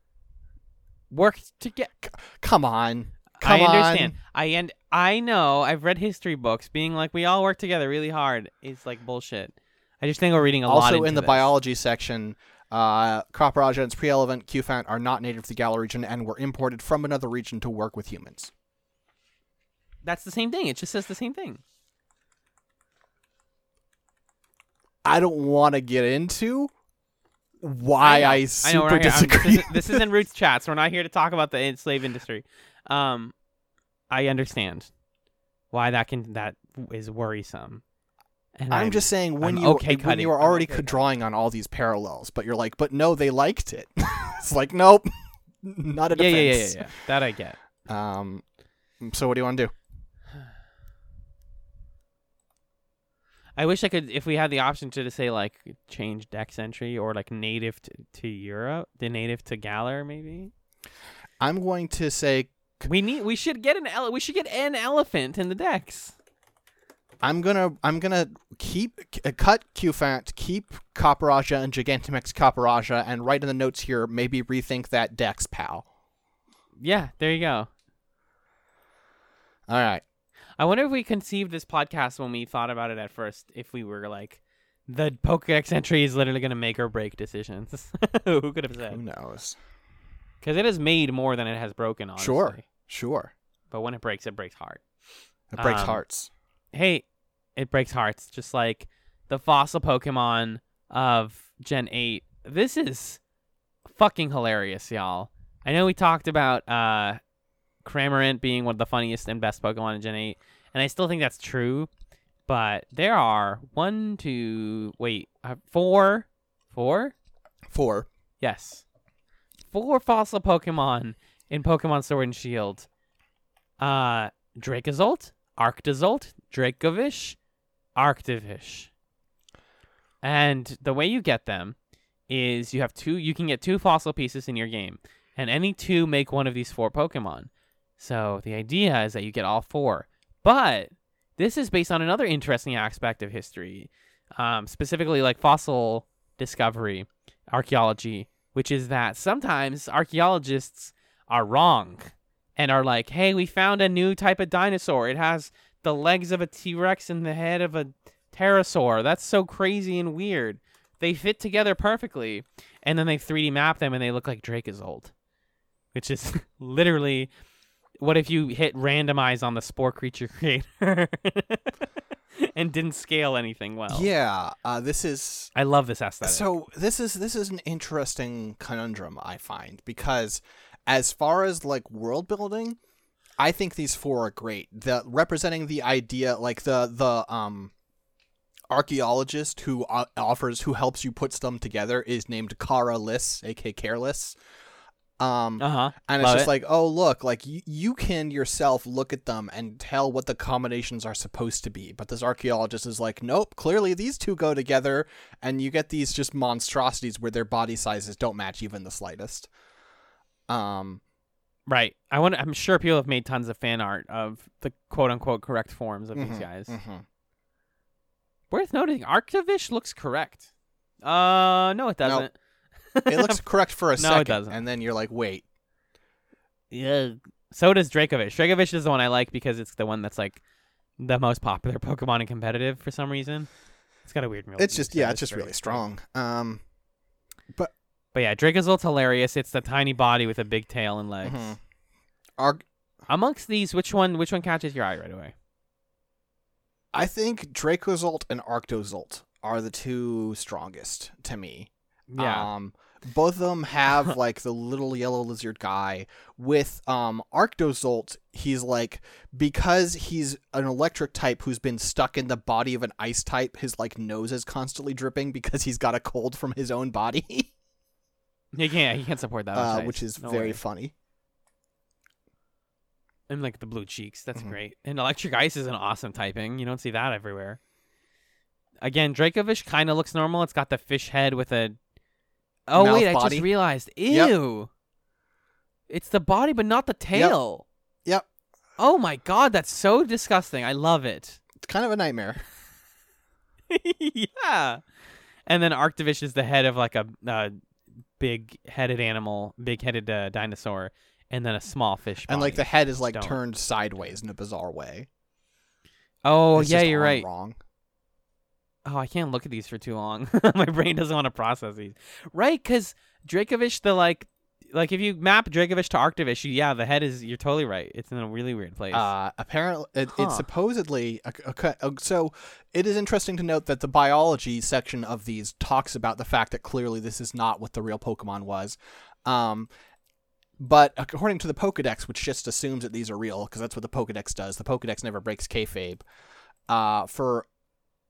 Worked together. get. Come on, come I understand. on. I and I know. I've read history books. Being like we all work together really hard is like bullshit. I just think we're reading a lot. Also, in the this. biology section, uh, Copperajah and its pre-relevant Cufant are not native to the Galar region and were imported from another region to work with humans. That's the same thing. It just says the same thing. I don't want to get into why I, know. super I know we're not here. I'm- disagree. This, is, this isn't Roots chats. We're not here to talk about the slave industry. Um, I understand why that can that is worrisome. And I'm just saying when I'm you okay when cutting. you were already okay cutting. drawing on all these parallels, but you're like, but no, they liked it. [LAUGHS] it's like, nope, [LAUGHS] not a yeah, yeah, yeah, yeah, yeah. That I get. Um, so what do you want to do? I wish I could, if we had the option to, to say like change dex entry or like native to, to Europe, the native to Galar, maybe. I'm going to say We need, we should get an, ele- we should get an elephant in the decks. I'm gonna I'm gonna keep uh, cut Cufant, keep Copperajah and Gigantamax Copperajah, and write in the notes here maybe rethink that Dex pal. Yeah, there you go. All right. I wonder if we conceived this podcast when we thought about it at first. If we were like, the Pokedex entry is literally going to make or break decisions. [LAUGHS] Who could have said? Who knows? Because it has made more than it has broken. Honestly. Sure. Sure. But when it breaks, it breaks hard. It breaks Um, hearts. Hey, it breaks hearts. Just like the fossil Pokemon of Gen Eight. This is fucking hilarious, y'all. I know we talked about uh, Cramorant being one of the funniest and best Pokemon in Gen 8, and I still think that's true. But there are one, two, wait, uh, four, four? Four. Yes. Four fossil Pokemon in Pokemon Sword and Shield. Uh, Dracozolt, Arctozolt, Dracovish, Arctovish. And the way you get them is you have two, you can get two fossil pieces in your game, and any two make one of these four Pokemon. So the idea is that you get all four. But this is based on another interesting aspect of history, um, specifically like fossil discovery, archaeology, which is that sometimes archaeologists are wrong and are like, hey, we found a new type of dinosaur. It has the legs of a T Rex and the head of a pterosaur. That's so crazy and weird. They fit together perfectly. And then they 3D map them and they look like Dracozolt, which is [LAUGHS] literally what if you hit randomize on the spore creature [LAUGHS] creator and didn't scale anything well? Yeah. Uh, this is I love this aesthetic. So this is this is an interesting conundrum I find because as far as like world building, I think these four are great. The representing the idea like the the um archaeologist who uh, offers who helps you put them together is named Cara Liss, aka Careless. Um uh huh. and it's Love just it. like, oh look, like y- you can yourself look at them and tell what the combinations are supposed to be. But this archaeologist is like, nope, clearly these two go together, and you get these just monstrosities where their body sizes don't match even the slightest. Um, Right. I want. I'm sure people have made tons of fan art of the quote unquote correct forms of these mhm, guys. mhm. Worth noting, Arctovish looks correct. Uh, no, it doesn't. It looks [LAUGHS] correct for a No, it second, doesn't. and then you're like, wait, yeah. So does Dracovish. Dracovish is the one I like because it's the one that's like the most popular [LAUGHS] Pokemon and competitive for some reason. It's got a weird. it's just yeah, it's just very really strong. Um, But yeah, Dracozolt's hilarious. It's the tiny body with a big tail and legs. mhm. Arc- Amongst these, which one? Which one catches your eye right away? I think Dracozolt and Arctozolt are the two strongest to me. Yeah. Um, both of them have [LAUGHS] like the little yellow lizard guy. With um Arctozolt, he's like because he's an electric type who's been stuck in the body of an ice type. His like nose is constantly dripping because he's got a cold from his own body, [LAUGHS] he can't. He can't support that. uh, which is No very way. funny. And like the blue cheeks, that's Mhm. great. And electric ice is an awesome typing. You don't see that everywhere. Again, Dracovish kind of looks normal. It's got the fish head with a. Oh Mouth wait, I just realized. Yep. Ew. It's the body, but not the tail. Yep. Oh my god, that's so disgusting. I love it. It's kind of a nightmare. [LAUGHS] [LAUGHS] yeah. And then Arctovish is the head of like a uh, big headed animal, big headed uh, dinosaur, and then a small fish. And like the head is like Stone. turned sideways in a bizarre way. oh It's yeah, you're right. Wrong. Oh, I can't look at these for too long. [LAUGHS] My brain doesn't want to process these. Right, because Dracovish, the like, like if you map Dracovish to Arctovish, you- yeah, the head is. You're totally right. It's in a really weird place. Uh, apparently, it, Huh. it's supposedly cut- uh, so. It is interesting to note that the biology section of these talks about the fact that clearly this is not what the real Pokemon was. Um, but according to the Pokedex, which just assumes that these are real, because that's what the Pokedex does, the Pokedex never breaks kayfabe. Uh, for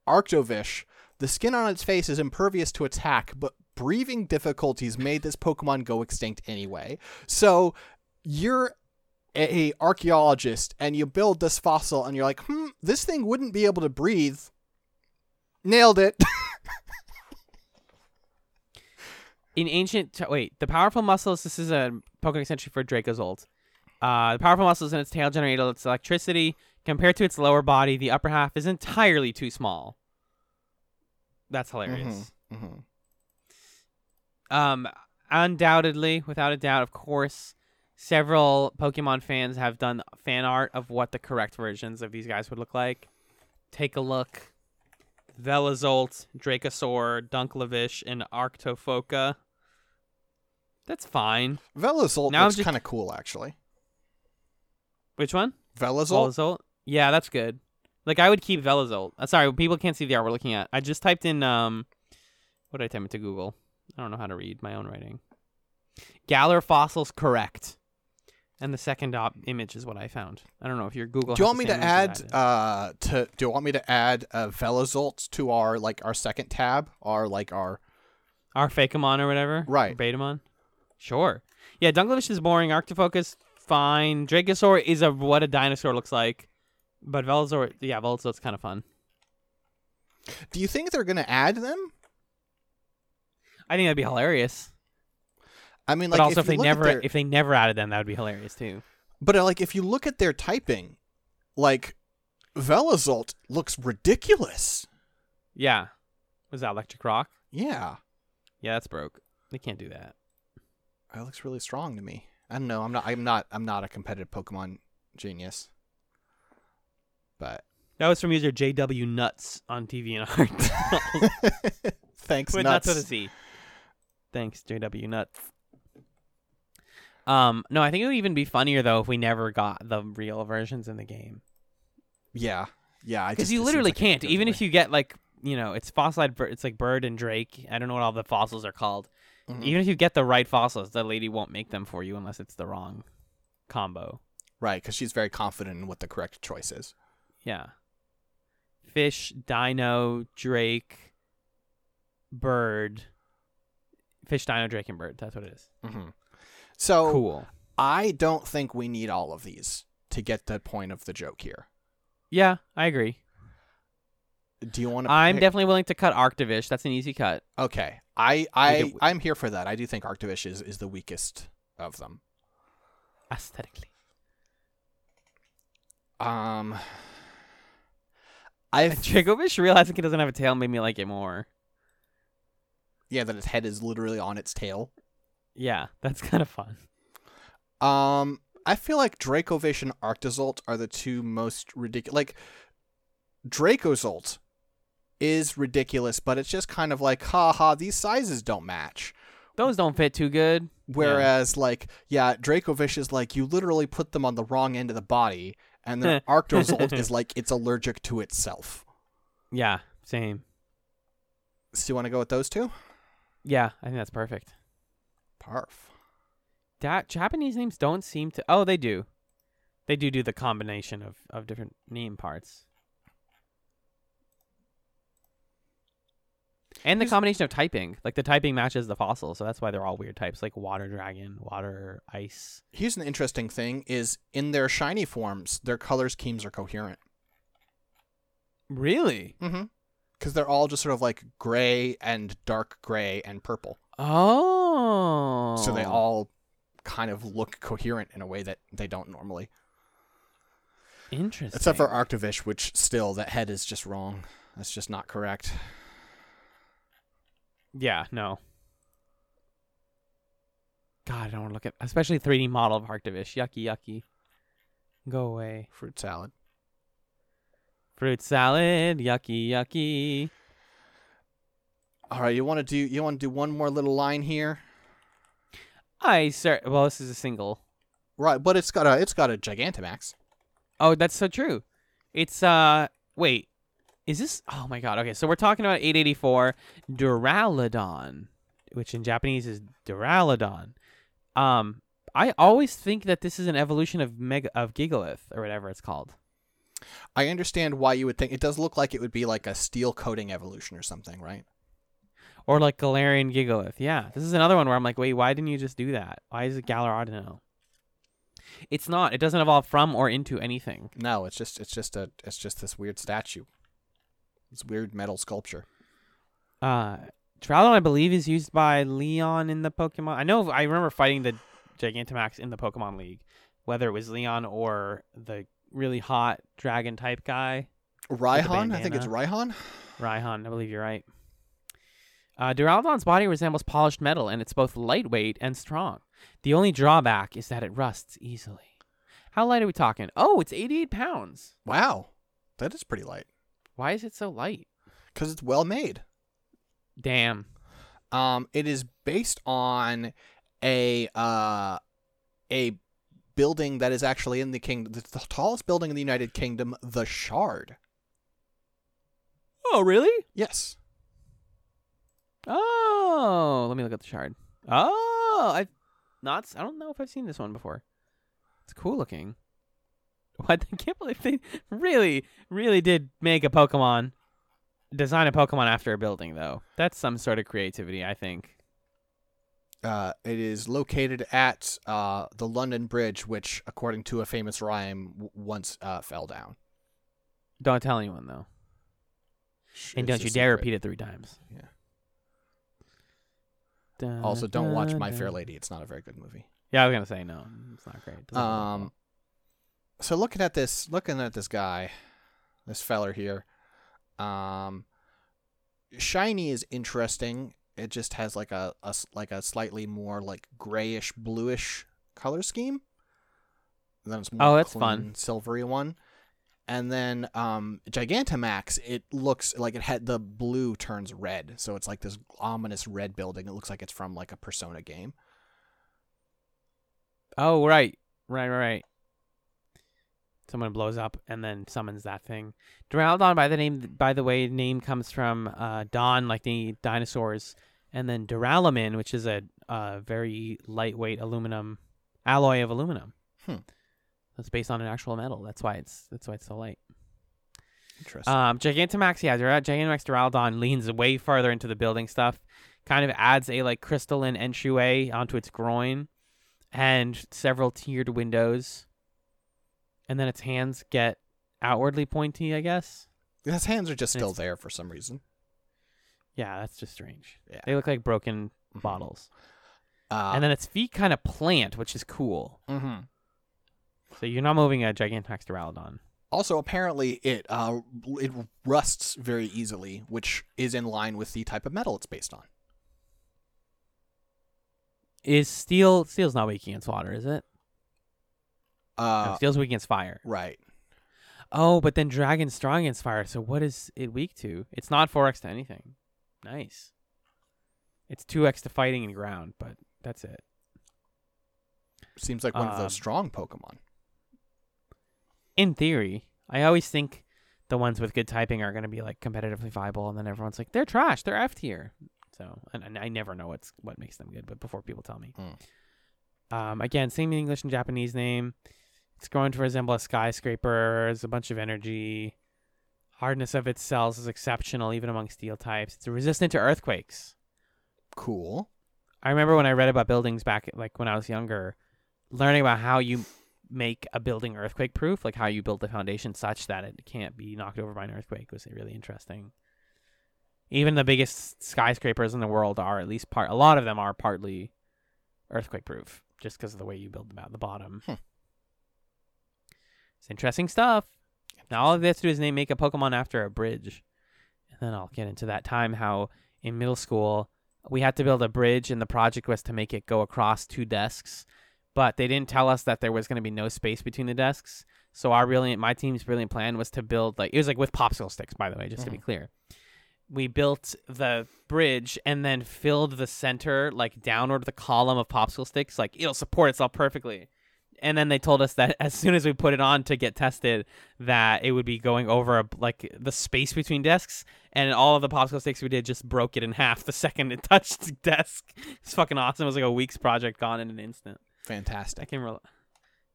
Arctovish, the skin on its face is impervious to attack, but breathing difficulties made this Pokemon go extinct anyway. So you're a archaeologist and you build this fossil and you're like, hmm, this thing wouldn't be able to breathe. Nailed it. [LAUGHS] in ancient t- wait the powerful muscles this is a Pokemon entry for dracozolt uh, the powerful muscles in its tail generate its electricity compared to its lower body the upper half is entirely too small that's hilarious hmm um undoubtedly without a doubt of course several pokemon fans have done fan art of what the correct versions of these guys would look like take a look Velazolt, Dracosaur, Dunklevish, and Arctofoca. That's fine. Velazolt Now looks just- kind of cool, actually. Which one? Velazolt? Velazolt? Yeah, that's good. Like I would keep Velazolt. Uh, sorry, people can't see the art we're looking at. I just typed in um what did I type into Google? I don't know how to read my own writing. Galar fossils correct. And the second op- image is what I found. I don't know if your Google. Do you want me to add that I did. uh to do you want me to add uh to our like our second tab or like our our Fakemon or whatever? Right. Betamon? Sure. Yeah, Dunklevish is boring. Arctofocus, fine. Dracosaur is a what a dinosaur looks like. But Velosaur, yeah, Velozolt's kind of fun. Do you think they're going to add them? I think that'd be hilarious. I mean like but also, if, if, they never their- if they never added them, that would be hilarious too. But uh, like if you look at their typing, like Velazolt looks ridiculous. Yeah. Was that Electric Rock? Yeah. Yeah, that's broke. They can't do that. That looks really strong to me. I don't know. I'm not. I'm not. I'm not a competitive Pokemon genius. But That was from user JW Nuts on DeviantArt. [LAUGHS] thanks, [LAUGHS] With nuts. nuts with a C. Thanks, JW Nuts. Um, no, I think it would even be funnier though if we never got the real versions in the game. Yeah, yeah. Because you literally can't. Even if you get like, you know, it's fossilized. It's like Bird and Drake. I don't know what all the fossils are called. Mhm. Even if you get the right fossils, the lady won't make them for you unless it's the wrong combo. right, because she's very confident in what the correct choice is. Yeah. Fish, Dino, Drake, Bird. Fish, Dino, Drake, and Bird. That's what it is. Mm-hmm. So Cool. I don't think we need all of these to get the point of the joke here. Yeah, I agree. Do you want to? I'm pick- definitely willing to cut Arctovish. That's an easy cut. okay. I I get- I'm here for that. I do think Arctovish is is the weakest of them. Aesthetically. Um, [LAUGHS] I Dracovish realizing he doesn't have a tail made me like it more. Yeah that its head is literally on its tail. Yeah, that's [LAUGHS] kind of fun. Um, I feel like Dracovish and Arctozolt are the two most ridiculous. Like Dracozolt is ridiculous, but it's just kind of like, ha ha, these sizes don't match. Those don't fit too good. Whereas, like, yeah, Dracovish is like you literally put them on the wrong end of the body, and then [LAUGHS] Arctozolt is [LAUGHS] like it's allergic to itself. Yeah, same. So you want to go with those two? Yeah, I think that's perfect. Parf. That Japanese names don't seem to. Oh, they do. They do do the combination of, of different name parts. And the Here's- combination of typing. Like the typing matches the fossil, so that's why they're all weird types, like water dragon, water ice. Here's an interesting thing: is in their shiny forms, their color schemes are coherent. Really? Mm-hmm. Because they're all just sort of like gray and dark gray and purple. Oh. So they oh. all kind of look coherent in a way that they don't normally. Interesting. Except for Arctovish, which still that head is just wrong. That's just not correct. Yeah, no. God, I don't want to look at especially 3D model of Arctovish. Yucky, yucky. Go away. Fruit salad. Fruit salad. Yucky, yucky. All right, you want to do you want to do one more little line here, I sir. Well, this is a single. right? But it's got a it's got a Gigantamax. Oh, that's so true. It's uh. Wait. Is this? Oh my God. Okay, so we're talking about 884 Duraludon, which in Japanese is Duraludon. Um, I always think that this is an evolution of Mega of Gigalith or whatever it's called. I understand why you would think it does look like it would be like a steel coating evolution or something, right? Or like Galarian Gigalith. Yeah, this is another one where I'm like, wait, why didn't you just do that? Why is it Galariano? It's not. It doesn't evolve from or into anything. No, it's just it's just a it's just this weird statue. This weird metal sculpture. Uh, Trowdon, I believe, is used by Leon in the Pokemon. I know. I remember fighting the Gigantamax in the Pokemon League, whether it was Leon or the really hot dragon type guy, Raihan, I think it's. Raihan. Raihan. I believe you're right. Uh, Duraludon's body resembles polished metal, and it's both lightweight and strong. The only drawback is that it rusts easily. How light are we talking? Oh, it's 88 pounds. Wow, that is pretty light Why is it so light? because it's well made. Damn. Um, it is based on a uh, a building that is actually in the kingdom, the tallest building in the United Kingdom, the Shard. Oh, really? Yes. Oh, let me look at the shard. Oh, I've not. I don't know if I've seen this one before. It's cool looking. [LAUGHS] What? I can't believe they really, really did make a Pokemon, design a Pokemon after a building, though. That's some sort of creativity, I think. Uh, it is located at uh, the London Bridge, which, according to a famous rhyme, w- once uh, fell down. Don't tell anyone though, and don't you dare secret. repeat it three times. Yeah. Dun, Also, don't watch dun, My Fair. Lady. It's not a very good movie. Yeah, I was gonna say no. It's not great. Doesn't hold up well. Um, so looking at this, looking at this guy, this feller here, um, shiny is interesting. It just has like a, a like a slightly more like grayish bluish color scheme. And then it's more Oh, that's fun. silvery one. And then um, Gigantamax, it looks like it had the blue turns red, so it's like this ominous red building. It looks like it's from like a Persona game. Oh, right. Right, right, right. Someone blows up and then summons that thing. Duraludon, by the name, by the way, name comes from uh, Dawn, like the dinosaurs, and then Duralumin, which is a uh, very lightweight aluminum alloy of aluminum. Hmm. That's based on an actual metal. That's why it's that's why it's so light. Interesting. Um, Gigantamax, yeah, Dura- Gigantamax Duraludon leans way farther into the building stuff. Kind of adds a like crystalline entryway onto its groin, and several tiered windows. And then its hands get outwardly pointy, I guess. His hands are just and still there for some reason. Yeah, that's just strange. Yeah. They look like broken Mhm. bottles. Uh, and then its feet kind of plant, which is cool. mhm. So you're not moving a Gigantamax Duraludon. also apparently it uh it rusts very easily, which is in line with the type of metal it's based on. Is steel steel's not weak against water, is it? Uh, steel's weak against fire. right. Oh, but then dragon's strong against fire. So what is it weak to? It's not 4x to anything. Nice. It's 2x to fighting and ground, but that's it. Seems like one of Um, those strong Pokemon. In theory, I always think the ones with good typing are going to be like competitively viable, and then everyone's like, they're trash. They're F tier. So, and, and I never know what's what makes them good, but before people tell me. Mm. Um, again, same English and Japanese name. It's growing to resemble a skyscraper. There's a bunch of energy. Hardness of its cells is exceptional, even among steel types. It's resistant to earthquakes. Cool. I remember when I read about buildings back, like when I was younger, learning about how you make a building earthquake proof, like how you build the foundation such that it can't be knocked over by an earthquake, was really interesting. Even the biggest skyscrapers in the world are at least part. A lot of them are partly earthquake proof. just because of the way you build them out the bottom. Hmm. It's interesting stuff. Now all they have to do is name make a Pokemon after a bridge, and then I'll get into that time how in middle school we had to build a bridge, and the project was to make it go across two desks, but they didn't tell us that there was going to be no space between the desks. So our brilliant, my team's brilliant plan was to build like it was like with popsicle sticks, by the way, just to be mm-hmm. clear. We built the bridge and then filled the center like downward the column of popsicle sticks, like it'll support itself perfectly. And then they told us that as soon as we put it on to get tested, that it would be going over a, like the space between desks, and all of the popsicle sticks we did just broke it in half the [LAUGHS] second it touched the desk. It's fucking awesome. It was like a week's project gone in an instant. Fantastic. I can rel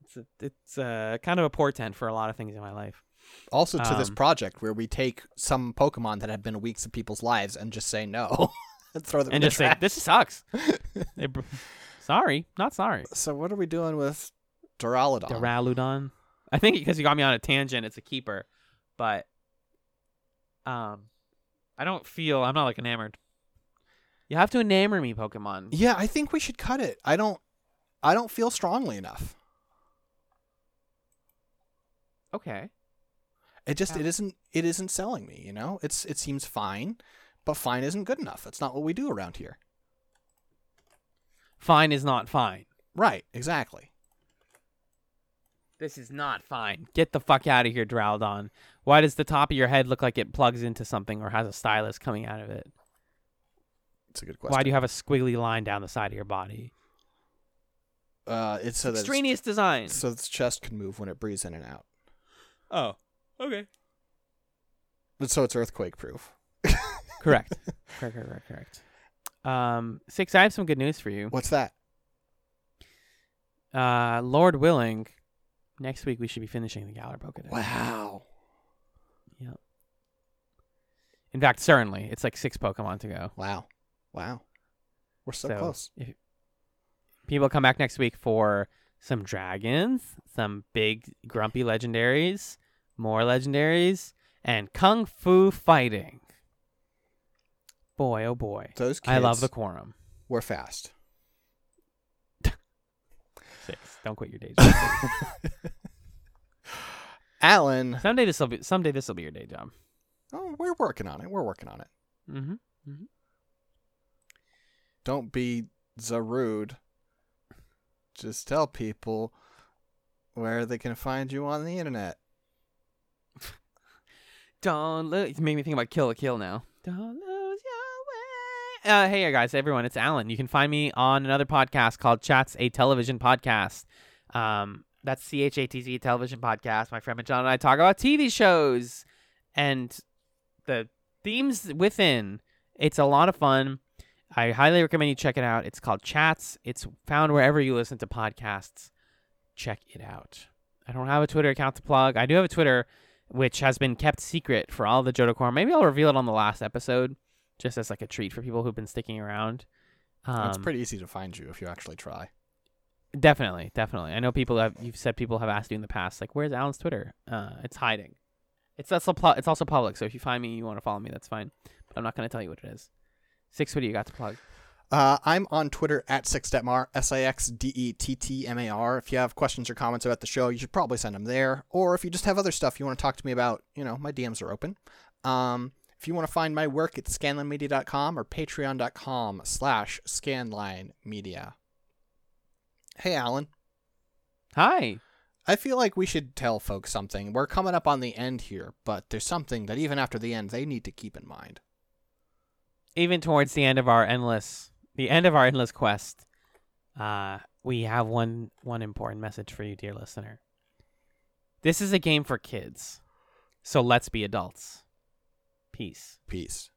It's a, it's a, kind of a portent for a lot of things in my life. Also, to this Um, project where we take some Pokemon that have been weeks of people's lives and just say no, and [LAUGHS] throw them in and the just say this sucks. [LAUGHS] Sorry, not sorry. So what are we doing with Duraludon? Duraludon. I think because you got me on a tangent, it's a keeper, but um, I don't feel I'm not like enamored. You have to enamor me, Pokemon. yeah, I think we should cut it. I don't. I don't feel strongly enough. Okay. It just Yeah. it isn't it isn't selling me. You know, it's it seems fine, but fine isn't good enough. That's not what we do around here. Fine is not fine. Right. Exactly. This is not fine. Get the fuck out of here, Duraludon. Why does the top of your head look like it plugs into something or has a stylus coming out of it? It's a good question. Why do you have a squiggly line down the side of your body? Uh, it's so that its, Extraneous design. so its chest can move when it breathes in and out. Oh, okay. And so it's earthquake proof. [LAUGHS] Correct. correct, correct, correct, correct. Um, Six, I have some good news for you. What's that? Uh, Lord willing, next week we should be finishing the Galar Pokedex. Wow. Yep. In fact, certainly, it's like six Pokemon to go. Wow. Wow. We're so, So, close. If people come back next week for some dragons, some big grumpy legendaries, more legendaries, and kung fu fighting. Boy, oh boy. Those I love the quorum. We're fast. Six. Don't quit your day job. [LAUGHS] Alan, someday this will be someday this will be your day job. oh, we're working on it. We're working on it. Mm-hmm. mm-hmm. Don't be so rude. Just tell people where they can find you on the internet. [LAUGHS] Don't lose. You make me think about Kill la Kill now. Don't lose your way. Uh, hey, guys, everyone, it's Alan. You can find me on another podcast called Chatz, a television podcast. Um, that's C H A T Z television podcast. My friend John and I talk about TV shows and the themes within. It's a lot of fun. I highly recommend you check it out. It's called Chatz. It's found wherever you listen to podcasts. Check it out. I don't have a Twitter account to plug. I do have a Twitter which has been kept secret for all the Johto Quorum. Maybe I'll reveal it on the last episode, just as like a treat for people who've been sticking around. Um, it's pretty easy to find you if you actually try. definitely, definitely. I know people have. You've said people have asked you in the past, like, "Where's Alan's Twitter?" Uh, it's hiding. It's also pu- it's also public. So if you find me, you want to follow me, that's fine. But I'm not going to tell you what it is. Six, what do you got to plug? Uh, I'm on Twitter at Sixdettmar, S I X D E T T M A R. If you have questions or comments about the show, you should probably send them there. Or if you just have other stuff you want to talk to me about, you know, my DMs are open. Um, if you want to find my work, it's scanlinemedia.com or patreon.com slash scanlinemedia. Hey, Alan. Hi. I feel like we should tell folks something. We're coming up on the end here, but there's something that even after the end, they need to keep in mind. Even towards the end of our endless, the end of our endless quest, uh, we have one one important message for you, dear listener. This is a game for kids, so let's be adults. Peace. Peace.